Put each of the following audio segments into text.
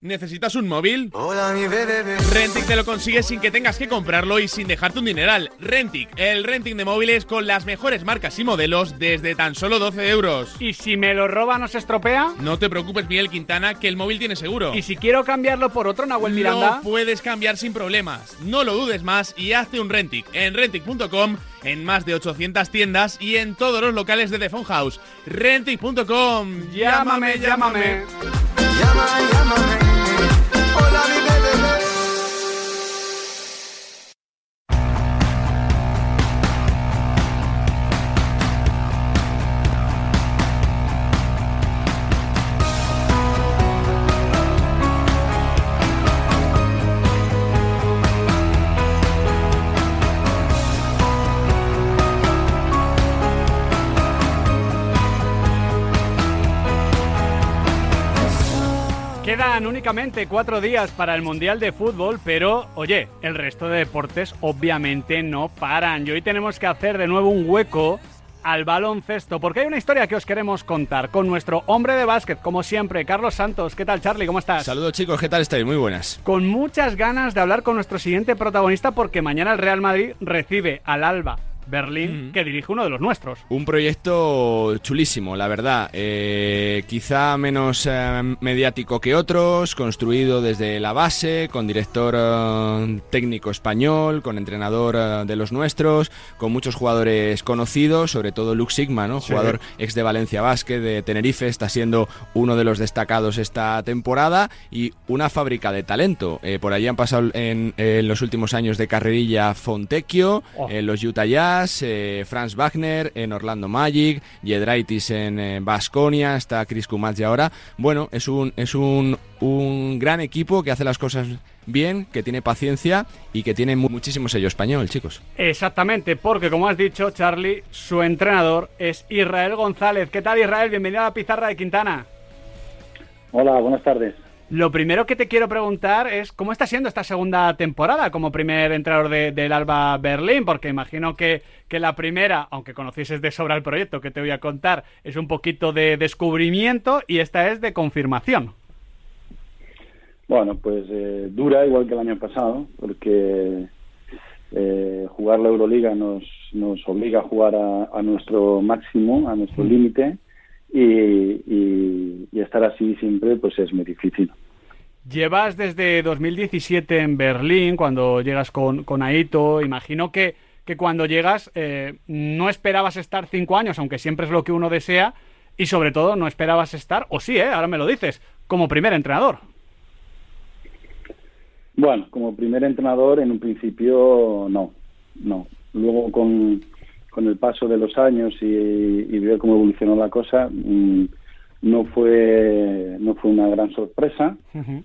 ¿Necesitas un móvil? Hola, mi Rentic te lo consigues sin que tengas que comprarlo y sin dejarte un dineral. Rentic, el renting de móviles con las mejores marcas y modelos desde tan solo 12 euros. ¿Y si me lo roba no se estropea? No te preocupes, Miguel Quintana, que el móvil tiene seguro. ¿Y si quiero cambiarlo por otro, Nahuel Miranda? Lo puedes cambiar sin problemas. No lo dudes más y hazte un Rentic en rentic.com, en más de 800 tiendas y en todos los locales de The Phone House. Rentic.com. Llámame, llámame. Llámame, llámame. Únicamente cuatro días para el Mundial de Fútbol, pero oye, el resto de deportes obviamente no paran. Y hoy tenemos que hacer de nuevo un hueco al baloncesto, porque hay una historia que os queremos contar con nuestro hombre de básquet, como siempre, Carlos Santos. ¿Qué tal, Charlie? ¿Cómo estás? Saludos chicos, ¿qué tal estáis? Muy buenas. Con muchas ganas de hablar con nuestro siguiente protagonista, porque mañana el Real Madrid recibe al Alba Berlín, que dirige uno de los nuestros. Un proyecto chulísimo, la verdad. Eh, quizá menos eh, mediático que otros, construido desde la base, con director eh, técnico español, con entrenador de los nuestros, con muchos jugadores conocidos, sobre todo Luke Sigma, ¿no? Sí. jugador ex de Valencia Basket, de Tenerife, está siendo uno de los destacados esta temporada y una fábrica de talento. Por allí han pasado en, en los últimos años de carrerilla Fontecchio, Oh. en los Utah Jazz, eh, Franz Wagner en Orlando Magic, Jedraitis en Basconia, está Chris Kumats ahora. Bueno, es un es un, un gran equipo que hace las cosas bien, que tiene paciencia y que tiene mu- muchísimo sello español, chicos. Exactamente, porque como has dicho, Charlie, su entrenador es Israel González. ¿Qué tal, Israel? Bienvenido a la pizarra de Quintana. Hola, buenas tardes. Lo primero que te quiero preguntar es cómo está siendo esta segunda temporada como primer entrenador de- del Alba Berlín, porque imagino que, que la primera, aunque conocieses de sobra el proyecto que te voy a contar, es un poquito de descubrimiento y esta es de confirmación. Bueno, pues eh, dura igual que el año pasado, porque eh, jugar la Euroliga nos, nos obliga a jugar a, a nuestro máximo, a nuestro límite, y, y- y estar así siempre pues es muy difícil. Llevas desde 2017 en Berlín, cuando llegas con, con Aito. Imagino que, que cuando llegas eh, no esperabas estar cinco años, aunque siempre es lo que uno desea, y sobre todo no esperabas estar, o sí, ¿eh? ahora me lo dices, como primer entrenador. Bueno, como primer entrenador, en un principio no, no. Luego con, con el paso de los años y, y ver cómo evolucionó la cosa, mm, no fue no fue una gran sorpresa,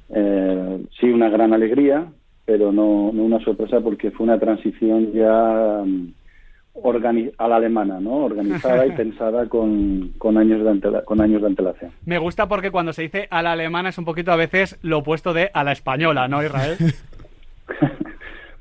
Eh, sí una gran alegría, pero no, no una sorpresa porque fue una transición ya mm, organi- a la alemana, ¿no? Organizada y pensada con, con años de antela- con años de antelación. Me gusta porque cuando se dice a la alemana es un poquito a veces lo opuesto de a la española, ¿no, Israel?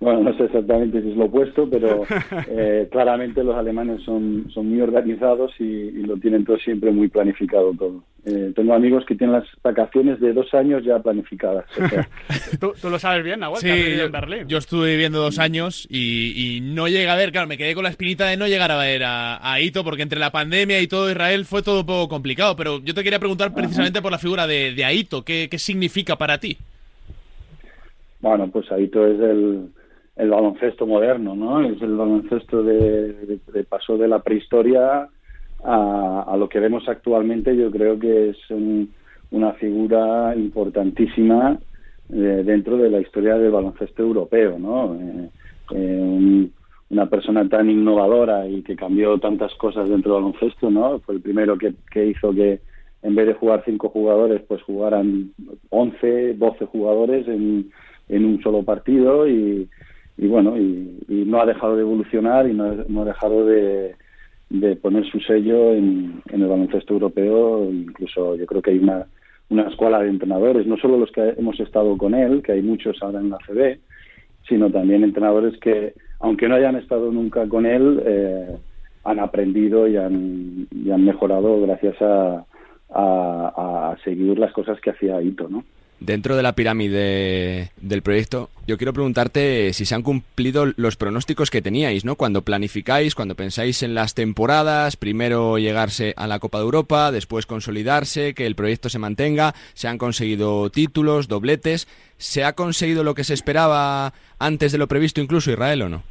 Bueno, no sé exactamente si es lo opuesto, pero eh, claramente los alemanes son, son muy organizados y, y lo tienen todo siempre muy planificado todo. Eh, tengo amigos que tienen las vacaciones de dos años ya planificadas. o sea, ¿Tú, tú lo sabes bien, Nahuel, Sí, que has vivido yo, en Berlín. yo estuve viviendo dos años y, y no llegué a ver, claro, me quedé con la espinita de no llegar a ver a, a Ito, porque entre la pandemia y todo Israel fue todo un poco complicado. Pero yo te quería preguntar precisamente por la figura de, de Aito, ¿qué, ¿qué significa para ti? Bueno, pues todo es el, el baloncesto moderno, ¿no? Es el baloncesto de, de- de- pasó de la prehistoria a, a lo que vemos actualmente. Yo creo que es un- una figura importantísima eh, dentro de la historia del baloncesto europeo, ¿no? Eh, eh, un- una persona tan innovadora y que cambió tantas cosas dentro del baloncesto, ¿no? Fue el primero que, hizo que en vez de jugar cinco jugadores, pues jugaran 11, 12 jugadores en un solo partido y, y bueno, y, y no ha dejado de evolucionar y no, no ha dejado de, poner su sello en, el baloncesto europeo. Incluso yo creo que hay una, una escuela de entrenadores, no solo los que hemos estado con él, que hay muchos ahora en la CB, sino también entrenadores que, aunque no hayan estado nunca con él, eh, han aprendido y han, y han mejorado gracias a, a, a seguir las cosas que hacía Ito, ¿no? Dentro de la pirámide del proyecto, yo quiero preguntarte si se han cumplido los pronósticos que teníais, ¿no? Cuando planificáis, cuando pensáis en las temporadas, primero llegarse a la Copa de Europa, después consolidarse, que el proyecto se mantenga, se han conseguido títulos, dobletes, ¿se ha conseguido lo que se esperaba antes de lo previsto incluso Israel o no?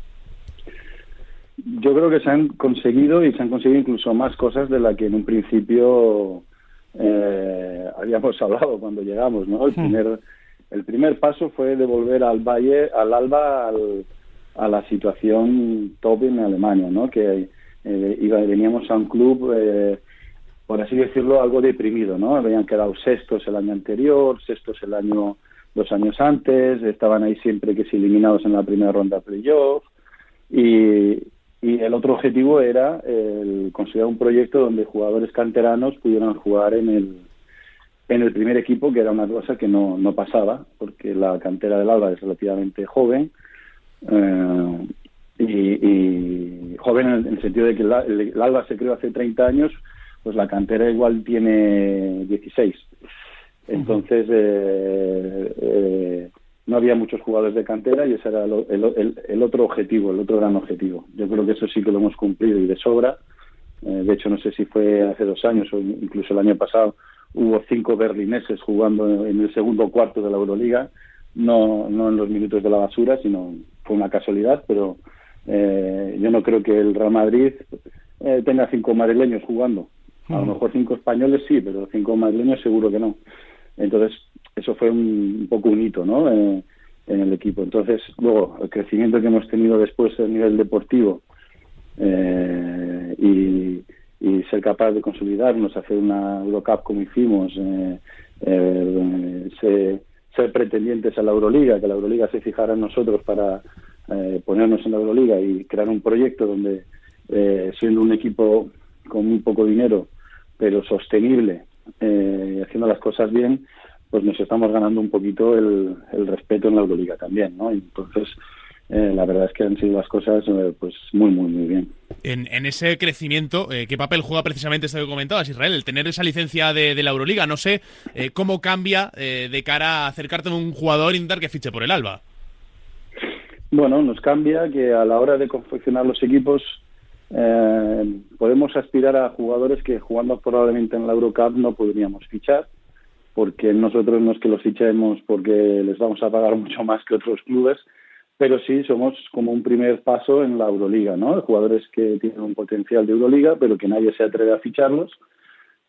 Yo creo que se han conseguido y se han conseguido incluso más cosas de las que en un principio eh, habíamos hablado cuando llegamos, ¿no? El primer, el primer paso fue devolver al Valle, al Alba, al, a la situación top en Alemania, ¿no? Que eh, iba, veníamos a un club, eh, por así decirlo, algo deprimido, ¿no? Habían quedado sextos el año anterior, sextos el año, dos años antes, estaban ahí siempre que se eliminados en la primera ronda playoff y, y el otro objetivo era el conseguir un proyecto donde jugadores canteranos pudieran jugar en el en el primer equipo, que era una cosa que no, no pasaba, porque la cantera del Alba es relativamente joven, eh, y, y, joven en el, sentido de que el, el, Alba se creó hace 30 años, pues la cantera igual tiene 16. Entonces, eh, eh, no había muchos jugadores de cantera y ese era el, el, el, otro objetivo, el otro gran objetivo. Yo creo que eso sí que lo hemos cumplido y de sobra. Eh, de hecho, no sé si fue hace dos años o incluso el año pasado, hubo cinco berlineses jugando en el segundo cuarto de la Euroliga, no, no en los minutos de la basura, sino fue una casualidad, pero eh, yo no creo que el Real Madrid eh, tenga cinco madrileños jugando. A lo mejor cinco españoles sí, pero cinco madrileños seguro que no. Entonces, eso fue un, poco un hito ¿no? Eh, en el equipo. Entonces, luego, el crecimiento que hemos tenido después a nivel deportivo eh, y, y, ser capaz de consolidarnos, hacer una Eurocup como hicimos, eh, eh, se, ser pretendientes a la Euroliga, que la Euroliga se fijara en nosotros para eh, ponernos en la Euroliga y crear un proyecto donde, eh, siendo un equipo con muy poco dinero, pero sostenible, eh, haciendo las cosas bien, pues nos estamos ganando un poquito el, el respeto en la Euroliga también, ¿no? Entonces, eh, la verdad es que han sido las cosas eh, pues muy, muy, muy bien. En, en ese crecimiento, eh, ¿qué papel juega precisamente esto que comentabas, Israel? El tener esa licencia de, de la Euroliga, no sé eh, cómo cambia eh, de cara a acercarte a un jugador e intentar que fiche por el Alba. Bueno, nos cambia que a la hora de confeccionar los equipos eh, podemos aspirar a jugadores que jugando probablemente en la Eurocup no podríamos fichar porque nosotros no es que los fichemos porque les vamos a pagar mucho más que otros clubes, pero sí somos como un primer paso en la Euroliga, ¿no? Jugadores que tienen un potencial de Euroliga, pero que nadie se atreve a ficharlos,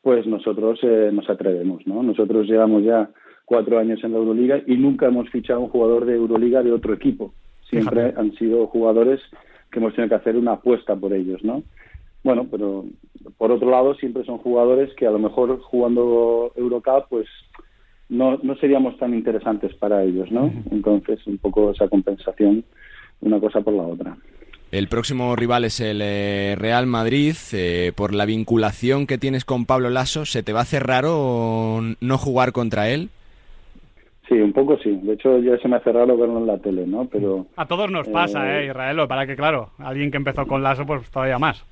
pues nosotros eh, nos atrevemos, ¿no? Nosotros llevamos ya cuatro años en la Euroliga y nunca hemos fichado un jugador de Euroliga de otro equipo. Siempre Fíjate. han sido jugadores que hemos tenido que hacer una apuesta por ellos, ¿no? Bueno, pero por otro lado siempre son jugadores que a lo mejor jugando Eurocup pues no, no seríamos tan interesantes para ellos, ¿no? Entonces un poco esa compensación una cosa por la otra. El próximo rival es el eh, Real Madrid. Eh, por la vinculación que tienes con Pablo Lasso, ¿se te va a hacer raro no jugar contra él? Sí, un poco sí. De hecho, ya se me hace raro verlo en la tele, ¿no? Pero a todos nos pasa, ¿eh, Israel? Para que, claro, alguien que empezó con Lasso, pues todavía más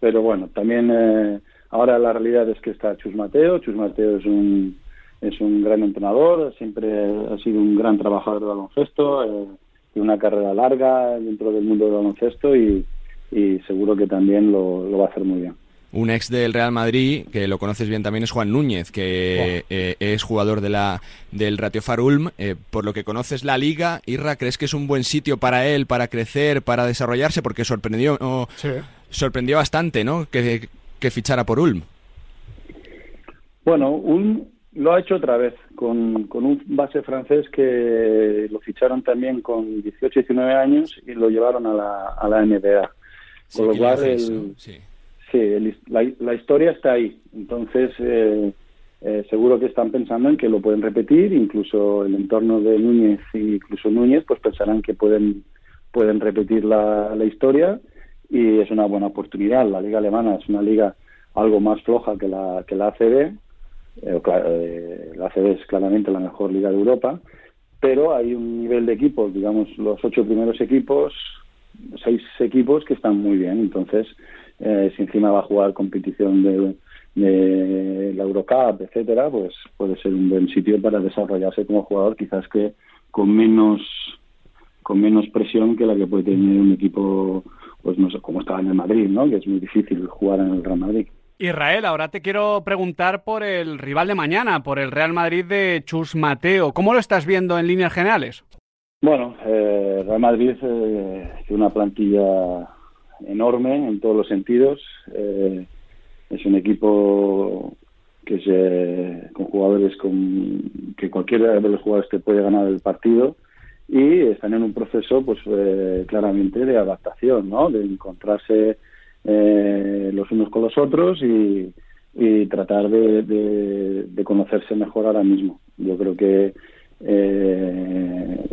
pero bueno, también eh, ahora la realidad es que está Chus Mateo, Chus Mateo es un es un gran entrenador, siempre ha sido un gran trabajador de baloncesto, eh, tiene una carrera larga dentro del mundo del baloncesto y, y seguro que también lo, lo, va a hacer muy bien. Un ex del Real Madrid, que lo conoces bien también, es Juan Núñez, que oh. eh, es jugador de la, del Ratio Farulm. Eh, por lo que conoces la liga, Irra, ¿crees que es un buen sitio para él, para crecer, para desarrollarse? Porque sorprendió, oh, sí sorprendió bastante, ¿no? Que, que fichara por Ulm. Bueno, Ulm lo ha hecho otra vez con, con, un base francés que lo ficharon también con 18, 19 años y lo llevaron a la, a la NBA. Sí, con lo cual, el, sí. sí el, la, la, historia está ahí. Entonces, eh, eh, seguro que están pensando en que lo pueden repetir. Incluso el entorno de Núñez y incluso Núñez, pues pensarán que pueden, pueden repetir la, la historia y es una buena oportunidad. La liga alemana es una liga algo más floja que la, que la ACB. Eh, eh, la ACB es claramente la mejor liga de Europa, pero hay un nivel de equipos, digamos, los ocho primeros equipos, seis equipos que están muy bien. Entonces, eh, si encima va a jugar competición de, de la Eurocup, etcétera, pues puede ser un buen sitio para desarrollarse como jugador, quizás que con menos con menos presión que la que puede tener un equipo, pues no sé, como estaba en el Madrid, ¿no? Que es muy difícil jugar en el Real Madrid. Israel, ahora te quiero preguntar por el rival de mañana, por el Real Madrid de Chus Mateo. ¿Cómo lo estás viendo en líneas generales? Bueno, eh, Real Madrid eh, tiene una plantilla enorme en todos los sentidos. Eh, es un equipo que se, con jugadores con, que cualquiera de los jugadores te puede ganar el partido y están en un proceso pues eh, claramente de adaptación, ¿no? De encontrarse eh, los unos con los otros y, y tratar de, de, conocerse mejor ahora mismo. Yo creo que eh,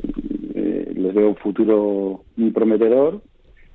eh, les veo un futuro muy prometedor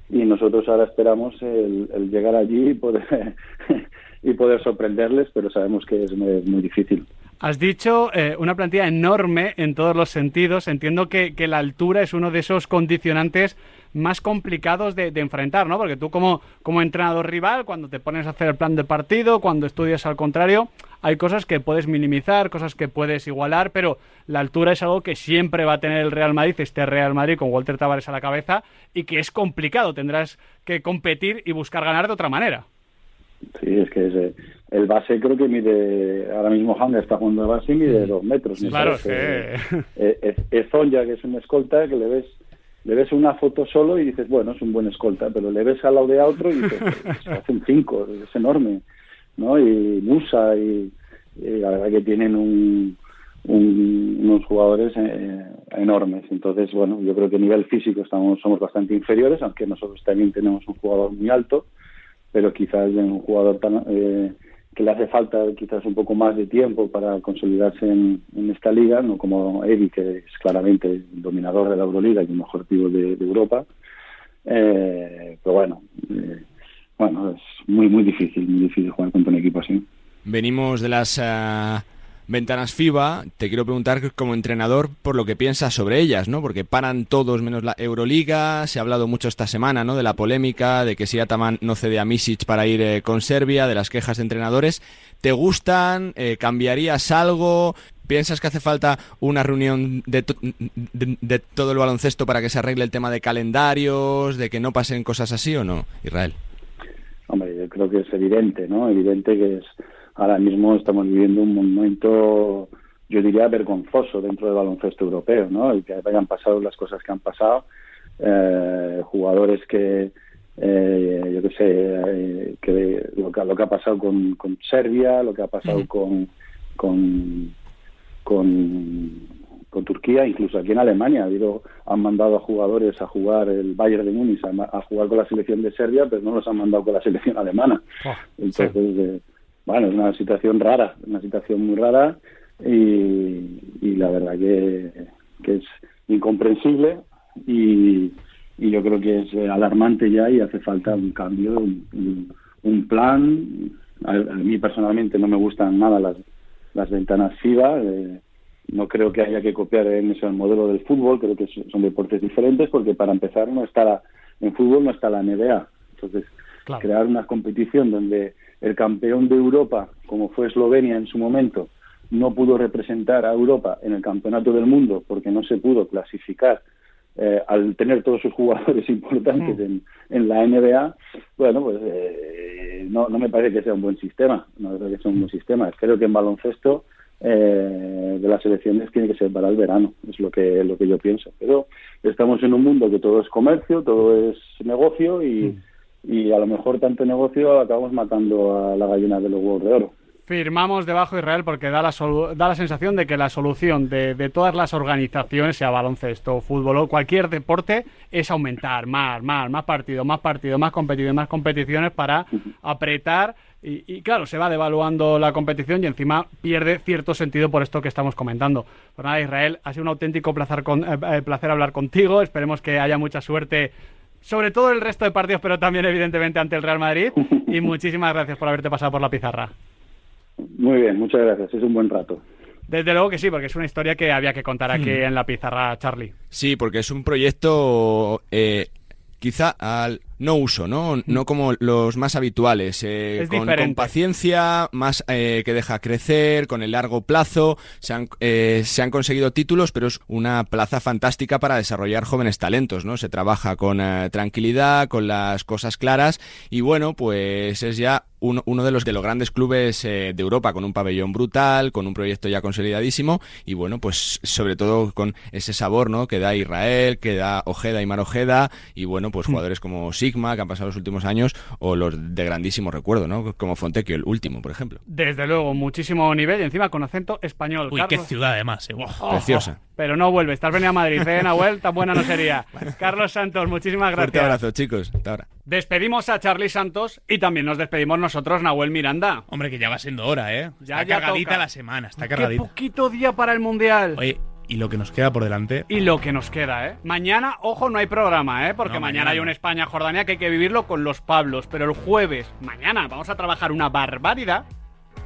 y nosotros ahora esperamos el, llegar allí y poder y poder sorprenderles, pero sabemos que es muy difícil. Has dicho eh, una plantilla enorme en todos los sentidos. Entiendo que, la altura es uno de esos condicionantes más complicados de, de, enfrentar, ¿no? Porque tú como, como entrenador rival, cuando te pones a hacer el plan de partido, cuando estudias al contrario, hay cosas que puedes minimizar, cosas que puedes igualar, pero la altura es algo que siempre va a tener el Real Madrid, este Real Madrid con Walter Tavares a la cabeza, y que es complicado. Tendrás que competir y buscar ganar de otra manera. Sí, es que ese, el base creo que mide, ahora mismo Hanga está jugando de base y mide dos metros. Claro, que... Es, es Zonja, que es un escolta, que le ves le ves una foto solo y dices, bueno, es un buen escolta, pero le ves al lado de otro y dices, hace un 5, es enorme, ¿no? Y Musa y, y, la verdad que tienen un, un, unos jugadores eh, enormes. Entonces, bueno, yo creo que a nivel físico estamos somos bastante inferiores, aunque nosotros también tenemos un jugador muy alto, pero quizás un jugador tan, eh, que le hace falta quizás un poco más de tiempo para consolidarse en, esta liga, no como Eddie, que es claramente el dominador de la Euroliga y el mejor pivo de, de, Europa. Eh, pero bueno, eh, bueno, es muy, muy difícil, muy difícil jugar contra un equipo así. Venimos de las uh, ventanas FIBA. Te quiero preguntar como entrenador por lo que piensas sobre ellas, ¿no? Porque paran todos menos la Euroliga. Se ha hablado mucho esta semana, ¿no? De la polémica, de que si Ataman no cede a Misic para ir eh, con Serbia, de las quejas de entrenadores. ¿Te gustan? Eh, ¿Cambiarías algo? ¿Piensas que hace falta una reunión de, to de, todo el baloncesto para que se arregle el tema de calendarios, de que no pasen cosas así o no, Israel? Hombre, yo creo que es evidente, ¿no? Evidente que es ahora mismo estamos viviendo un momento, yo diría, vergonzoso dentro del baloncesto europeo, ¿no? El que hayan pasado las cosas que han pasado, eh, jugadores que, eh, yo qué sé, eh, que lo, que lo que ha pasado con, con Serbia, lo que ha pasado con, con, con, con, Turquía, incluso aquí en Alemania ha habido, han mandado a jugadores a jugar el Bayern de Múnich, a, a, jugar con la selección de Serbia, pero no los han mandado con la selección alemana. Oh, Entonces, sí bueno, es una situación rara, una situación muy rara y, la verdad que, es incomprensible y, yo creo que es alarmante ya y hace falta un cambio, un, un plan. A, a, mí personalmente no me gustan nada las, las ventanas FIBA. Eh, no creo que haya que copiar en eso el modelo del fútbol, creo que son deportes diferentes porque para empezar no está la, en fútbol no está la NBA. Entonces, claro. crear una competición donde el campeón de Europa, como fue Eslovenia en su momento, no pudo representar a Europa en el campeonato del mundo porque no se pudo clasificar eh, al tener todos sus jugadores importantes mm. en, en, la NBA, bueno, pues eh, no, no me parece que sea un buen sistema, no parece que sea un buen sistema. Creo que en baloncesto eh, de las elecciones tiene que ser para el verano, es lo que, lo que yo pienso. Pero estamos en un mundo que todo es comercio, todo es negocio y... Y a lo mejor tanto negocio acabamos matando a la gallina de los huevos de oro. Firmamos debajo Israel porque da la, da la sensación de que la solución de, de, todas las organizaciones, sea baloncesto, fútbol o cualquier deporte, es aumentar más, más, más partidos, más partidos, más competiciones, más competiciones para apretar. Y, y, claro, se va devaluando la competición y encima pierde cierto sentido por esto que estamos comentando. Pues nada, Israel, ha sido un auténtico placer, con, eh, placer hablar contigo. Esperemos que haya mucha suerte sobre todo el resto de partidos, pero también evidentemente ante el Real Madrid. Y muchísimas gracias por haberte pasado por la pizarra. Muy bien, muchas gracias. Es un buen rato. Desde luego que sí, porque es una historia que había que contar aquí mm. en la pizarra, Charlie. Sí, porque es un proyecto eh, quizá al no uso, ¿no? No como los más habituales. eh, con, paciencia, más eh, que deja crecer, con el largo plazo. Se han, eh, se han conseguido títulos, pero es una plaza fantástica para desarrollar jóvenes talentos, ¿no? Se trabaja con eh, tranquilidad, con las cosas claras y bueno, pues es ya uno, uno de los de los grandes clubes eh, de Europa con un pabellón brutal, con un proyecto ya consolidadísimo y bueno, pues sobre todo con ese sabor, ¿no? Que da Israel, que da Ojeda y Mar Ojeda y bueno, pues jugadores como Que han pasado los últimos años o los de grandísimo recuerdo, ¿no? Como Fontecchio, el último, por ejemplo. Desde luego, muchísimo nivel y encima con acento español. Uy, qué ciudad además, eh. Preciosa. Pero no vuelve, estás venido a Madrid, ¿eh, Nahuel? Tan buena no sería. Carlos Santos, muchísimas Fuerte gracias. abrazo, chicos. Hasta ahora. Despedimos a Charlie Santos y también nos despedimos nosotros, Nahuel Miranda. Hombre, que ya va siendo hora, ¿eh. Ya, está ya cargadita toca. la semana, está Qué cargadita. poquito día para el Mundial. Oye, y lo que nos queda por delante. Y lo que nos queda, ¿eh? Mañana, ojo, no hay programa, ¿eh? Porque No, mañana, mañana hay un España-Jordania que hay que vivirlo con los Pablos. Pero el jueves, mañana, vamos a trabajar una barbaridad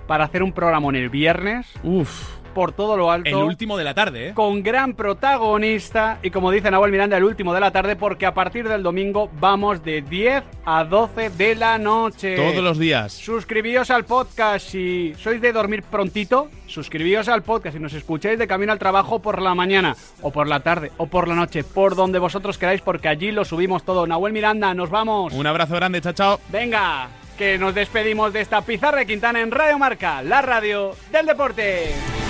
para hacer un programa en el viernes Uf. Por todo lo alto. El último de la tarde, ¿eh? con gran protagonista y como dice Nahuel Miranda, el último de la tarde porque a partir del domingo vamos de 10 a 12 de la noche. Todos los días. Suscribíos al podcast si sois de dormir prontito. Suscribíos al podcast si nos escucháis de camino al trabajo por la mañana, o por la tarde, o por la noche, por donde vosotros queráis, porque allí lo subimos todo. Nahuel Miranda, nos vamos. Un abrazo grande, chao, chao. Venga, que nos despedimos de esta pizarra de Quintana en Radio Marca, la radio del deporte.